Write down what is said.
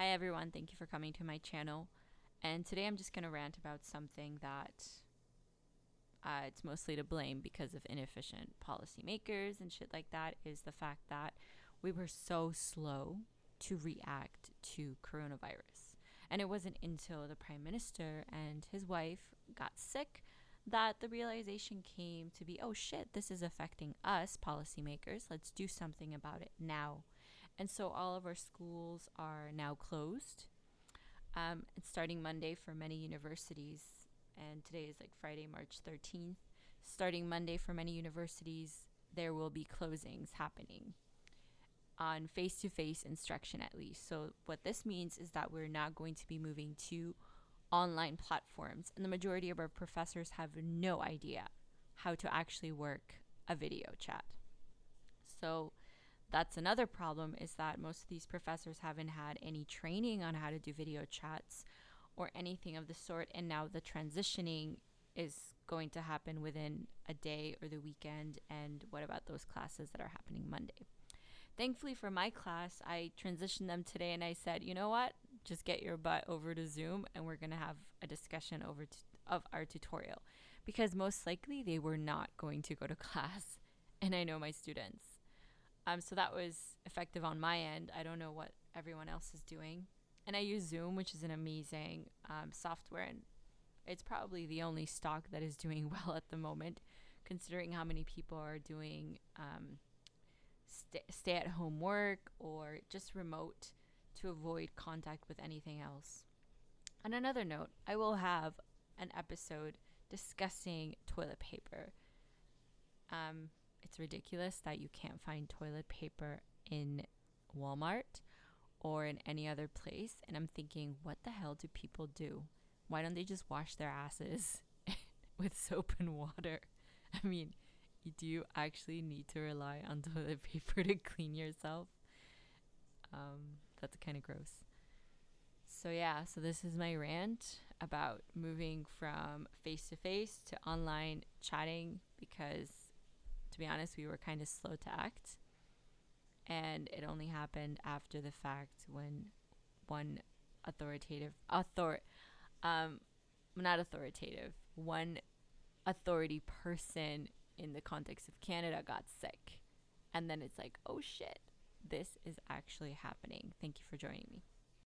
Hi everyone, thank you for coming to my channel. And today I'm just going to rant about something that uh, it's mostly to blame because of inefficient policymakers and shit like that is the fact that we were so slow to react to coronavirus. And it wasn't until the prime minister and his wife got sick that the realization came to be oh shit, this is affecting us, policymakers. Let's do something about it now. And so all of our schools are now closed. Um, it's starting Monday for many universities, and today is like Friday, March 13th. Starting Monday for many universities, there will be closings happening on face to face instruction at least. So, what this means is that we're not going to be moving to online platforms, and the majority of our professors have no idea how to actually work a video chat. So, that's another problem is that most of these professors haven't had any training on how to do video chats or anything of the sort and now the transitioning is going to happen within a day or the weekend and what about those classes that are happening Monday? Thankfully for my class I transitioned them today and I said you know what? Just get your butt over to Zoom and we're going to have a discussion over t- of our tutorial. Because most likely they were not going to go to class and I know my students um, so that was effective on my end. I don't know what everyone else is doing. And I use Zoom, which is an amazing um, software, and it's probably the only stock that is doing well at the moment, considering how many people are doing um, st- stay at home work or just remote to avoid contact with anything else. On another note, I will have an episode discussing toilet paper. Um, it's ridiculous that you can't find toilet paper in Walmart or in any other place. And I'm thinking, what the hell do people do? Why don't they just wash their asses with soap and water? I mean, do you actually need to rely on toilet paper to clean yourself? Um, that's kind of gross. So, yeah, so this is my rant about moving from face to face to online chatting because to be honest, we were kind of slow to act. And it only happened after the fact when one authoritative, author, um, not authoritative, one authority person in the context of Canada got sick. And then it's like, oh shit, this is actually happening. Thank you for joining me.